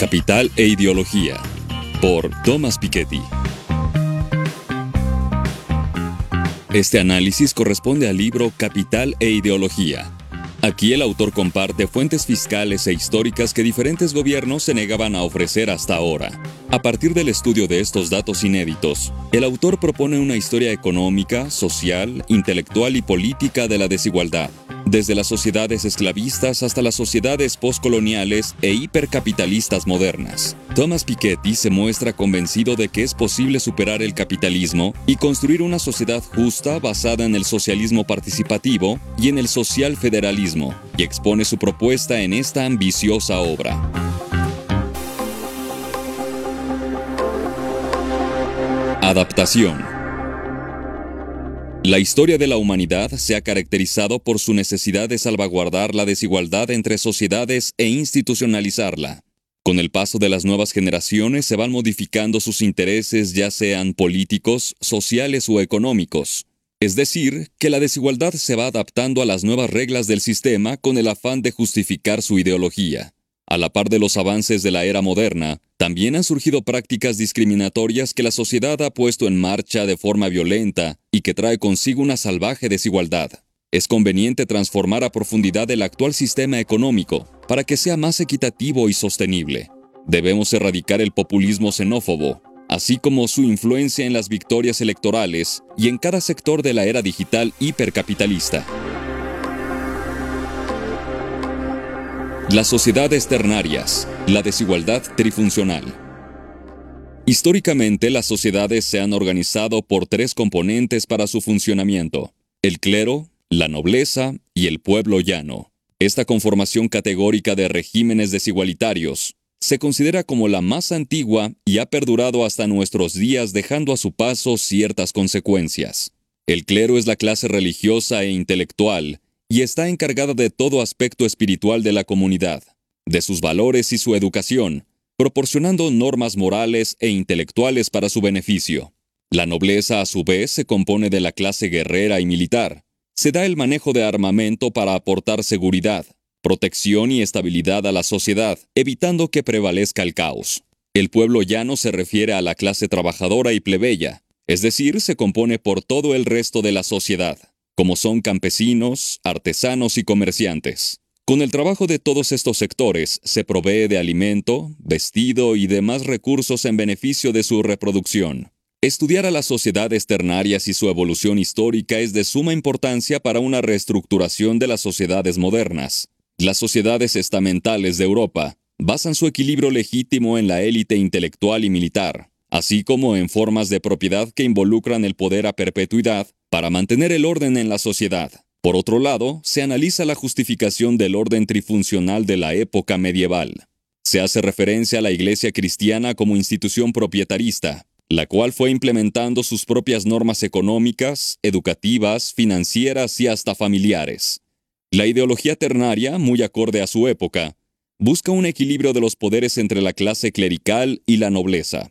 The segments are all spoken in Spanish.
Capital e Ideología, por Thomas Piketty. Este análisis corresponde al libro Capital e Ideología. Aquí el autor comparte fuentes fiscales e históricas que diferentes gobiernos se negaban a ofrecer hasta ahora. A partir del estudio de estos datos inéditos, el autor propone una historia económica, social, intelectual y política de la desigualdad desde las sociedades esclavistas hasta las sociedades postcoloniales e hipercapitalistas modernas. Thomas Piketty se muestra convencido de que es posible superar el capitalismo y construir una sociedad justa basada en el socialismo participativo y en el social federalismo, y expone su propuesta en esta ambiciosa obra. Adaptación la historia de la humanidad se ha caracterizado por su necesidad de salvaguardar la desigualdad entre sociedades e institucionalizarla. Con el paso de las nuevas generaciones se van modificando sus intereses ya sean políticos, sociales o económicos. Es decir, que la desigualdad se va adaptando a las nuevas reglas del sistema con el afán de justificar su ideología. A la par de los avances de la era moderna, también han surgido prácticas discriminatorias que la sociedad ha puesto en marcha de forma violenta y que trae consigo una salvaje desigualdad. Es conveniente transformar a profundidad el actual sistema económico para que sea más equitativo y sostenible. Debemos erradicar el populismo xenófobo, así como su influencia en las victorias electorales y en cada sector de la era digital hipercapitalista. Las sociedades ternarias, la desigualdad trifuncional. Históricamente, las sociedades se han organizado por tres componentes para su funcionamiento, el clero, la nobleza y el pueblo llano. Esta conformación categórica de regímenes desigualitarios se considera como la más antigua y ha perdurado hasta nuestros días dejando a su paso ciertas consecuencias. El clero es la clase religiosa e intelectual y está encargada de todo aspecto espiritual de la comunidad, de sus valores y su educación, proporcionando normas morales e intelectuales para su beneficio. La nobleza, a su vez, se compone de la clase guerrera y militar. Se da el manejo de armamento para aportar seguridad, protección y estabilidad a la sociedad, evitando que prevalezca el caos. El pueblo llano se refiere a la clase trabajadora y plebeya, es decir, se compone por todo el resto de la sociedad como son campesinos, artesanos y comerciantes. Con el trabajo de todos estos sectores se provee de alimento, vestido y demás recursos en beneficio de su reproducción. Estudiar a las sociedades ternarias y su evolución histórica es de suma importancia para una reestructuración de las sociedades modernas. Las sociedades estamentales de Europa basan su equilibrio legítimo en la élite intelectual y militar, así como en formas de propiedad que involucran el poder a perpetuidad para mantener el orden en la sociedad. Por otro lado, se analiza la justificación del orden trifuncional de la época medieval. Se hace referencia a la Iglesia cristiana como institución propietarista, la cual fue implementando sus propias normas económicas, educativas, financieras y hasta familiares. La ideología ternaria, muy acorde a su época, busca un equilibrio de los poderes entre la clase clerical y la nobleza.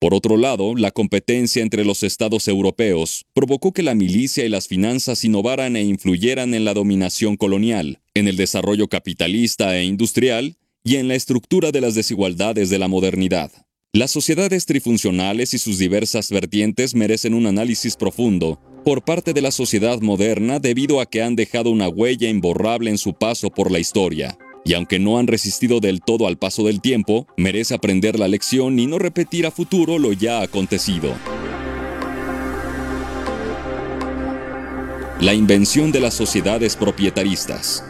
Por otro lado, la competencia entre los estados europeos provocó que la milicia y las finanzas innovaran e influyeran en la dominación colonial, en el desarrollo capitalista e industrial y en la estructura de las desigualdades de la modernidad. Las sociedades trifuncionales y sus diversas vertientes merecen un análisis profundo por parte de la sociedad moderna debido a que han dejado una huella imborrable en su paso por la historia y aunque no han resistido del todo al paso del tiempo, merece aprender la lección y no repetir a futuro lo ya acontecido. La invención de las sociedades propietaristas.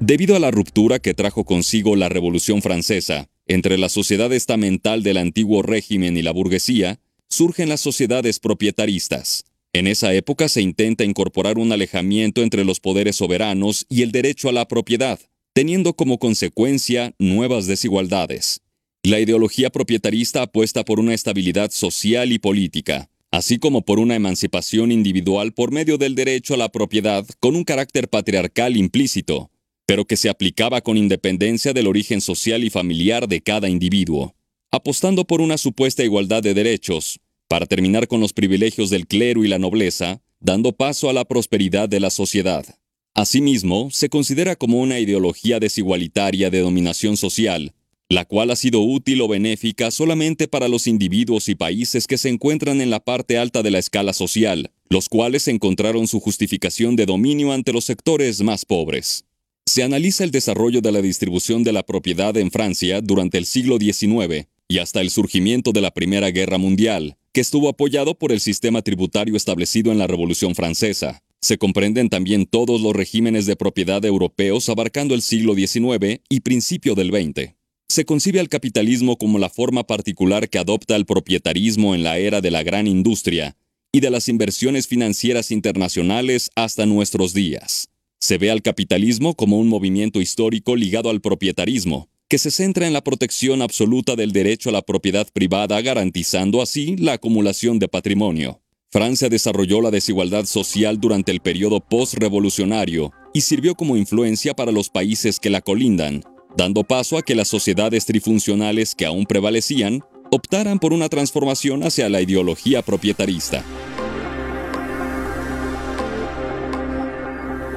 Debido a la ruptura que trajo consigo la Revolución Francesa entre la sociedad estamental del antiguo régimen y la burguesía, surgen las sociedades propietaristas, en esa época se intenta incorporar un alejamiento entre los poderes soberanos y el derecho a la propiedad, teniendo como consecuencia nuevas desigualdades. La ideología proprietarista apuesta por una estabilidad social y política, así como por una emancipación individual por medio del derecho a la propiedad con un carácter patriarcal implícito, pero que se aplicaba con independencia del origen social y familiar de cada individuo. Apostando por una supuesta igualdad de derechos, para terminar con los privilegios del clero y la nobleza, dando paso a la prosperidad de la sociedad. Asimismo, se considera como una ideología desigualitaria de dominación social, la cual ha sido útil o benéfica solamente para los individuos y países que se encuentran en la parte alta de la escala social, los cuales encontraron su justificación de dominio ante los sectores más pobres. Se analiza el desarrollo de la distribución de la propiedad en Francia durante el siglo XIX y hasta el surgimiento de la Primera Guerra Mundial, que estuvo apoyado por el sistema tributario establecido en la Revolución Francesa. Se comprenden también todos los regímenes de propiedad europeos abarcando el siglo XIX y principio del XX. Se concibe al capitalismo como la forma particular que adopta el propietarismo en la era de la gran industria y de las inversiones financieras internacionales hasta nuestros días. Se ve al capitalismo como un movimiento histórico ligado al propietarismo, que se centra en la protección absoluta del derecho a la propiedad privada, garantizando así la acumulación de patrimonio. Francia desarrolló la desigualdad social durante el periodo post-revolucionario y sirvió como influencia para los países que la colindan, dando paso a que las sociedades trifuncionales que aún prevalecían optaran por una transformación hacia la ideología propietarista.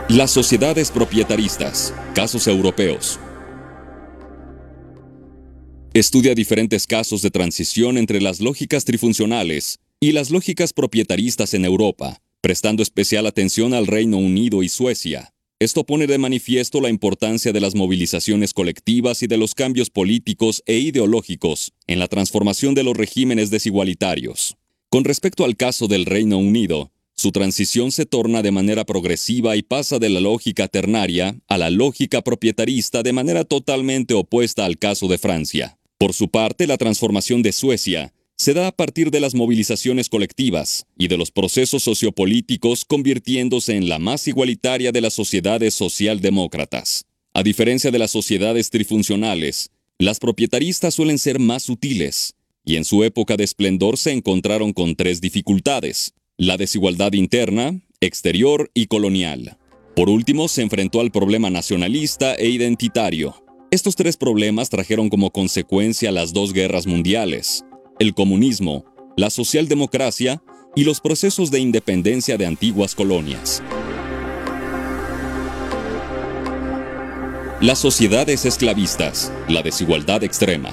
Las sociedades propietaristas, casos europeos. Estudia diferentes casos de transición entre las lógicas trifuncionales y las lógicas propietaristas en Europa, prestando especial atención al Reino Unido y Suecia. Esto pone de manifiesto la importancia de las movilizaciones colectivas y de los cambios políticos e ideológicos en la transformación de los regímenes desigualitarios. Con respecto al caso del Reino Unido, su transición se torna de manera progresiva y pasa de la lógica ternaria a la lógica propietarista de manera totalmente opuesta al caso de Francia. Por su parte, la transformación de Suecia se da a partir de las movilizaciones colectivas y de los procesos sociopolíticos convirtiéndose en la más igualitaria de las sociedades socialdemócratas. A diferencia de las sociedades trifuncionales, las propietaristas suelen ser más sutiles, y en su época de esplendor se encontraron con tres dificultades, la desigualdad interna, exterior y colonial. Por último, se enfrentó al problema nacionalista e identitario, estos tres problemas trajeron como consecuencia las dos guerras mundiales, el comunismo, la socialdemocracia y los procesos de independencia de antiguas colonias. Las sociedades esclavistas, la desigualdad extrema.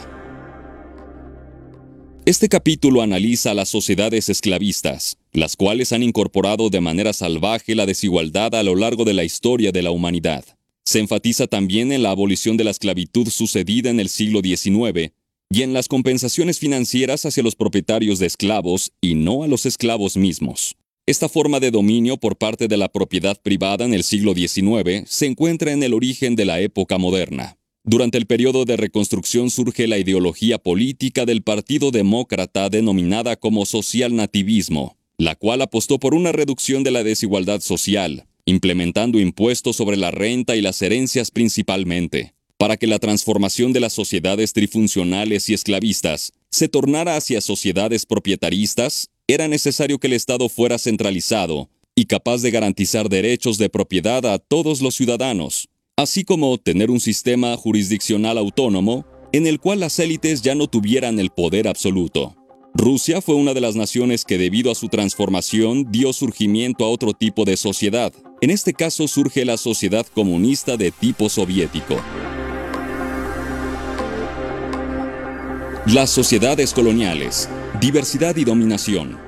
Este capítulo analiza las sociedades esclavistas, las cuales han incorporado de manera salvaje la desigualdad a lo largo de la historia de la humanidad. Se enfatiza también en la abolición de la esclavitud sucedida en el siglo XIX y en las compensaciones financieras hacia los propietarios de esclavos y no a los esclavos mismos. Esta forma de dominio por parte de la propiedad privada en el siglo XIX se encuentra en el origen de la época moderna. Durante el periodo de reconstrucción surge la ideología política del Partido Demócrata denominada como social nativismo, la cual apostó por una reducción de la desigualdad social, implementando impuestos sobre la renta y las herencias principalmente, para que la transformación de las sociedades trifuncionales y esclavistas se tornara hacia sociedades propietaristas, era necesario que el Estado fuera centralizado y capaz de garantizar derechos de propiedad a todos los ciudadanos, así como tener un sistema jurisdiccional autónomo en el cual las élites ya no tuvieran el poder absoluto. Rusia fue una de las naciones que debido a su transformación dio surgimiento a otro tipo de sociedad. En este caso surge la sociedad comunista de tipo soviético. Las sociedades coloniales, diversidad y dominación.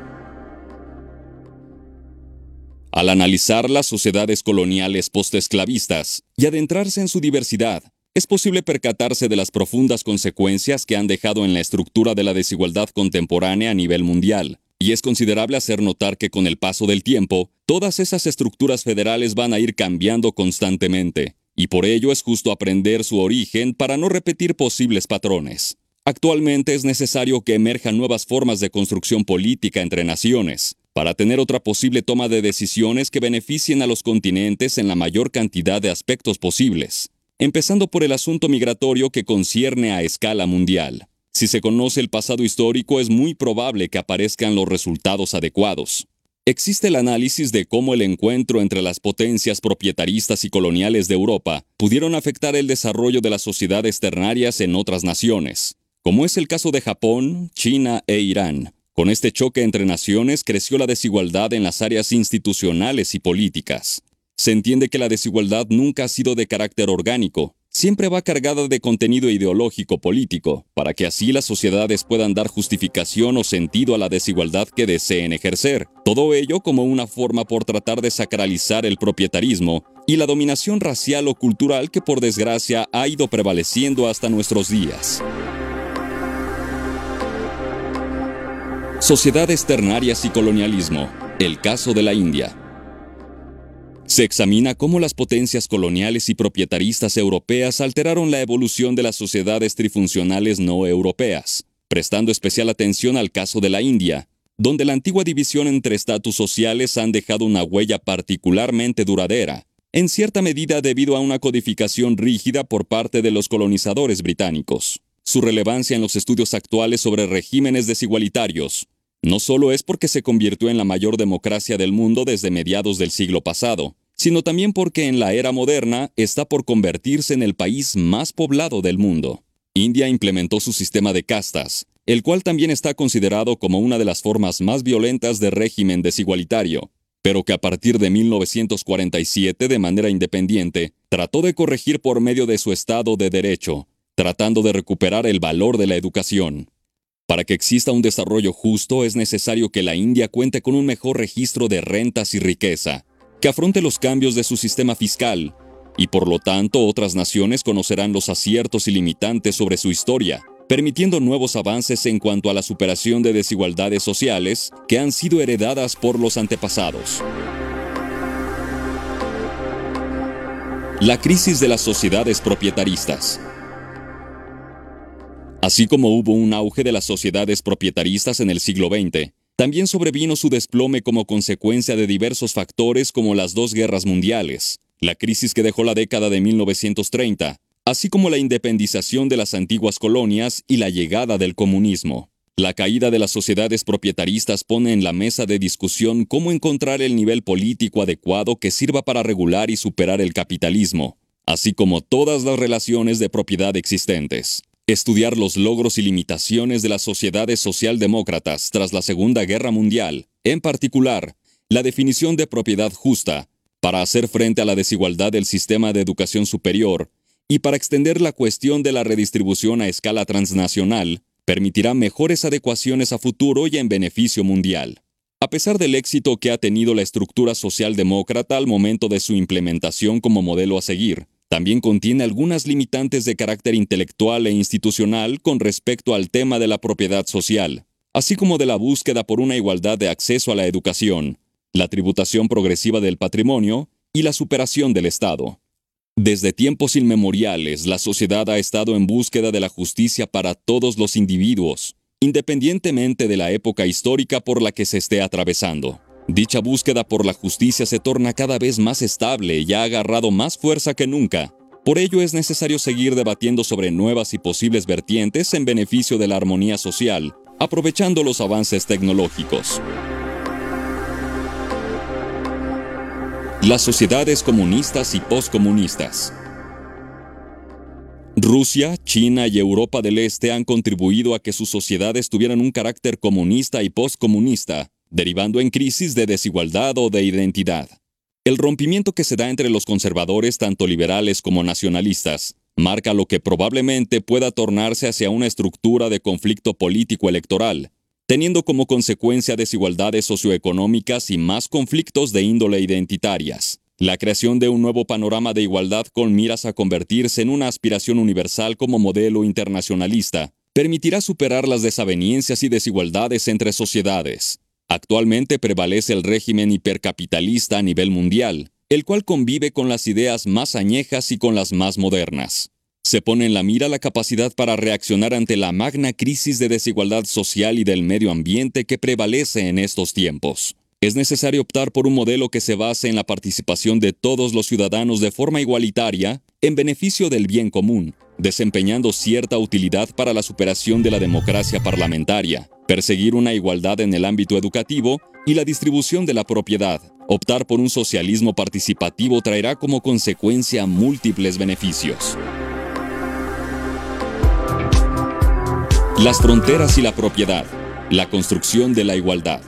Al analizar las sociedades coloniales postesclavistas y adentrarse en su diversidad, es posible percatarse de las profundas consecuencias que han dejado en la estructura de la desigualdad contemporánea a nivel mundial. Y es considerable hacer notar que con el paso del tiempo, todas esas estructuras federales van a ir cambiando constantemente, y por ello es justo aprender su origen para no repetir posibles patrones. Actualmente es necesario que emerjan nuevas formas de construcción política entre naciones, para tener otra posible toma de decisiones que beneficien a los continentes en la mayor cantidad de aspectos posibles empezando por el asunto migratorio que concierne a escala mundial. Si se conoce el pasado histórico es muy probable que aparezcan los resultados adecuados. Existe el análisis de cómo el encuentro entre las potencias propietaristas y coloniales de Europa pudieron afectar el desarrollo de las sociedades ternarias en otras naciones, como es el caso de Japón, China e Irán. Con este choque entre naciones creció la desigualdad en las áreas institucionales y políticas. se entiende que la desigualdad nunca ha sido de carácter orgánico, siempre va cargada de contenido ideológico político, para que así las sociedades puedan dar justificación o sentido a la desigualdad que deseen ejercer. Todo ello como una forma por tratar de sacralizar el propietarismo y la dominación racial o cultural que por desgracia ha ido prevaleciendo hasta nuestros días. Sociedades ternarias y colonialismo. El caso de la India. Se examina cómo las potencias coloniales y propietaristas europeas alteraron la evolución de las sociedades trifuncionales no europeas, prestando especial atención al caso de la India, donde la antigua división entre estatus sociales han dejado una huella particularmente duradera, en cierta medida debido a una codificación rígida por parte de los colonizadores británicos. Su relevancia en los estudios actuales sobre regímenes desigualitarios no solo es porque se convirtió en la mayor democracia del mundo desde mediados del siglo pasado, sino también porque en la era moderna está por convertirse en el país más poblado del mundo. India implementó su sistema de castas, el cual también está considerado como una de las formas más violentas de régimen desigualitario, pero que a partir de 1947 de manera independiente trató de corregir por medio de su Estado de Derecho, tratando de recuperar el valor de la educación. Para que exista un desarrollo justo es necesario que la India cuente con un mejor registro de rentas y riqueza, que afronte los cambios de su sistema fiscal, y por lo tanto otras naciones conocerán los aciertos y limitantes sobre su historia, permitiendo nuevos avances en cuanto a la superación de desigualdades sociales que han sido heredadas por los antepasados. La crisis de las sociedades propietaristas. Así como hubo un auge de las sociedades propietaristas en el siglo XX, también sobrevino su desplome como consecuencia de diversos factores como las dos guerras mundiales, la crisis que dejó la década de 1930, así como la independización de las antiguas colonias y la llegada del comunismo. La caída de las sociedades propietaristas pone en la mesa de discusión cómo encontrar el nivel político adecuado que sirva para regular y superar el capitalismo, así como todas las relaciones de propiedad existentes. Estudiar los logros y limitaciones de las sociedades socialdemócratas tras la Segunda Guerra Mundial, en particular, la definición de propiedad justa, para hacer frente a la desigualdad del sistema de educación superior y para extender la cuestión de la redistribución a escala transnacional, permitirá mejores adecuaciones a futuro y en beneficio mundial. A pesar del éxito que ha tenido la estructura socialdemócrata al momento de su implementación como modelo a seguir, también contiene algunas limitantes de carácter intelectual e institucional con respecto al tema de la propiedad social, así como de la búsqueda por una igualdad de acceso a la educación, la tributación progresiva del patrimonio y la superación del Estado. Desde tiempos inmemoriales, la sociedad ha estado en búsqueda de la justicia para todos los individuos, independientemente de la época histórica por la que se esté atravesando. Dicha búsqueda por la justicia se torna cada vez más estable y ha agarrado más fuerza que nunca. Por ello es necesario seguir debatiendo sobre nuevas y posibles vertientes en beneficio de la armonía social, aprovechando los avances tecnológicos. Las sociedades comunistas y postcomunistas. Rusia, China y Europa del Este han contribuido a que sus sociedades tuvieran un carácter comunista y postcomunista, derivando en crisis de desigualdad o de identidad. El rompimiento que se da entre los conservadores, tanto liberales como nacionalistas, marca lo que probablemente pueda tornarse hacia una estructura de conflicto político electoral, teniendo como consecuencia desigualdades socioeconómicas y más conflictos de índole identitarias. La creación de un nuevo panorama de igualdad con miras a convertirse en una aspiración universal como modelo internacionalista permitirá superar las desavenencias y desigualdades entre sociedades, Actualmente prevalece el régimen hipercapitalista a nivel mundial, el cual convive con las ideas más añejas y con las más modernas. Se pone en la mira la capacidad para reaccionar ante la magna crisis de desigualdad social y del medio ambiente que prevalece en estos tiempos. Es necesario optar por un modelo que se base en la participación de todos los ciudadanos de forma igualitaria en beneficio del bien común, desempeñando cierta utilidad para la superación de la democracia parlamentaria, perseguir una igualdad en el ámbito educativo y la distribución de la propiedad. Optar por un socialismo participativo traerá como consecuencia múltiples beneficios. Las fronteras y la propiedad. La construcción de la igualdad.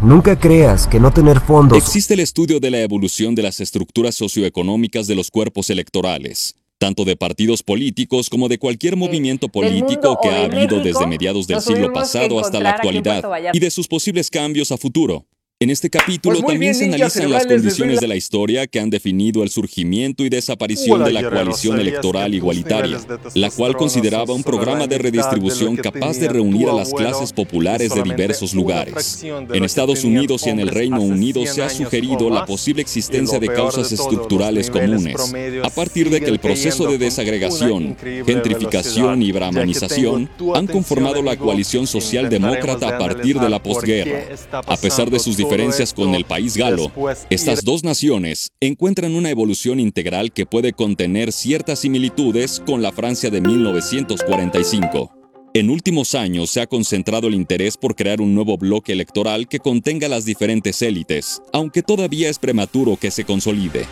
nunca creas que no tener fondos... Existe el estudio de la evolución de las estructuras socioeconómicas de los cuerpos electorales, tanto de partidos políticos como de cualquier movimiento político que ha habido desde mediados del siglo pasado hasta la actualidad, y de sus posibles cambios a futuro. En este capítulo Pues también bien, se analizan las condiciones de la historia que han definido el surgimiento y desaparición de la coalición ¿sabías electoral igualitaria, la cual consideraba un programa de redistribución capaz de reunir a las clases populares de diversos lugares. En Estados Unidos y en el Reino Unido 100 se ha sugerido la posible existencia de causas estructurales comunes, a partir de que el proceso de desagregación, gentrificación y brahmanización han conformado la coalición socialdemócrata a partir de la posguerra. A pesar de sus todo diferencias con el país galo, estas dos naciones encuentran una evolución integral que puede contener ciertas similitudes con la Francia de 1945. En últimos años se ha concentrado el interés por crear un nuevo bloque electoral que contenga las diferentes élites, aunque todavía es prematuro que se consolide.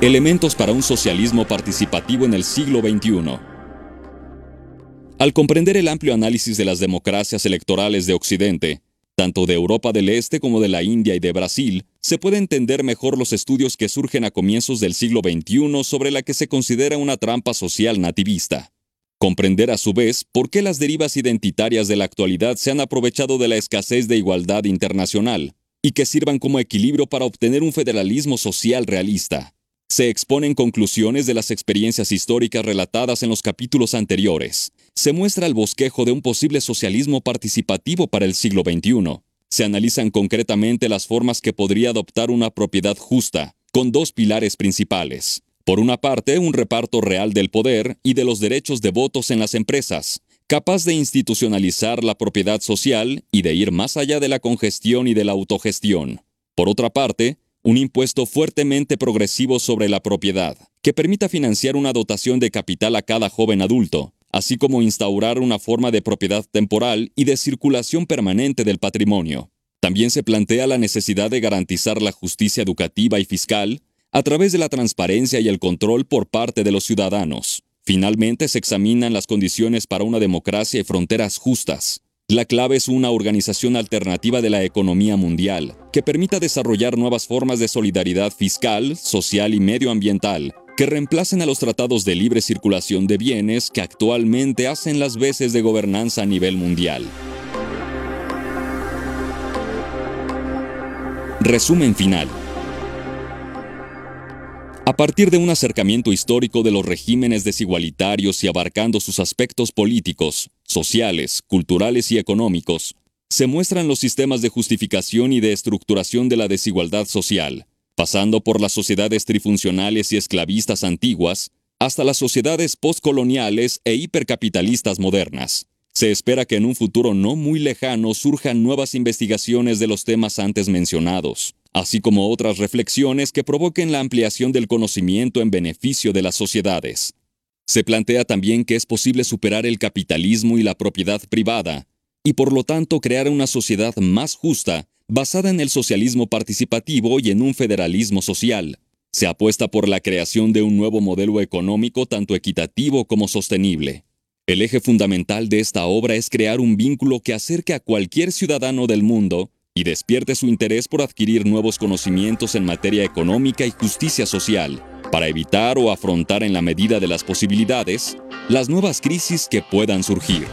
Elementos para un socialismo participativo en el siglo XXI. Al comprender el amplio análisis de las democracias electorales de Occidente, tanto de Europa del Este como de la India y de Brasil, se puede entender mejor los estudios que surgen a comienzos del siglo XXI sobre la que se considera una trampa social nativista. Comprender a su vez por qué las derivas identitarias de la actualidad se han aprovechado de la escasez de igualdad internacional y que sirvan como equilibrio para obtener un federalismo social realista. Se exponen conclusiones de las experiencias históricas relatadas en los capítulos anteriores. Se muestra el bosquejo de un posible socialismo participativo para el siglo XXI. Se analizan concretamente las formas que podría adoptar una propiedad justa, con dos pilares principales. Por una parte, un reparto real del poder y de los derechos de votos en las empresas, capaz de institucionalizar la propiedad social y de ir más allá de la congestión y de la autogestión. Por otra parte, un impuesto fuertemente progresivo sobre la propiedad, que permita financiar una dotación de capital a cada joven adulto, así como instaurar una forma de propiedad temporal y de circulación permanente del patrimonio. También se plantea la necesidad de garantizar la justicia educativa y fiscal a través de la transparencia y el control por parte de los ciudadanos. Finalmente se examinan las condiciones para una democracia y fronteras justas, la clave es una organización alternativa de la economía mundial, que permita desarrollar nuevas formas de solidaridad fiscal, social y medioambiental, que reemplacen a los tratados de libre circulación de bienes que actualmente hacen las veces de gobernanza a nivel mundial. Resumen final. A partir de un acercamiento histórico de los regímenes desigualitarios y abarcando sus aspectos políticos, sociales, culturales y económicos, se muestran los sistemas de justificación y de estructuración de la desigualdad social, pasando por las sociedades trifuncionales y esclavistas antiguas hasta las sociedades postcoloniales e hipercapitalistas modernas. Se espera que en un futuro no muy lejano surjan nuevas investigaciones de los temas antes mencionados, así como otras reflexiones que provoquen la ampliación del conocimiento en beneficio de las sociedades. Se plantea también que es posible superar el capitalismo y la propiedad privada, y por lo tanto crear una sociedad más justa, basada en el socialismo participativo y en un federalismo social. Se apuesta por la creación de un nuevo modelo económico tanto equitativo como sostenible. El eje fundamental de esta obra es crear un vínculo que acerque a cualquier ciudadano del mundo y despierte su interés por adquirir nuevos conocimientos en materia económica y justicia social, para evitar o afrontar en la medida de las posibilidades las nuevas crisis que puedan surgir.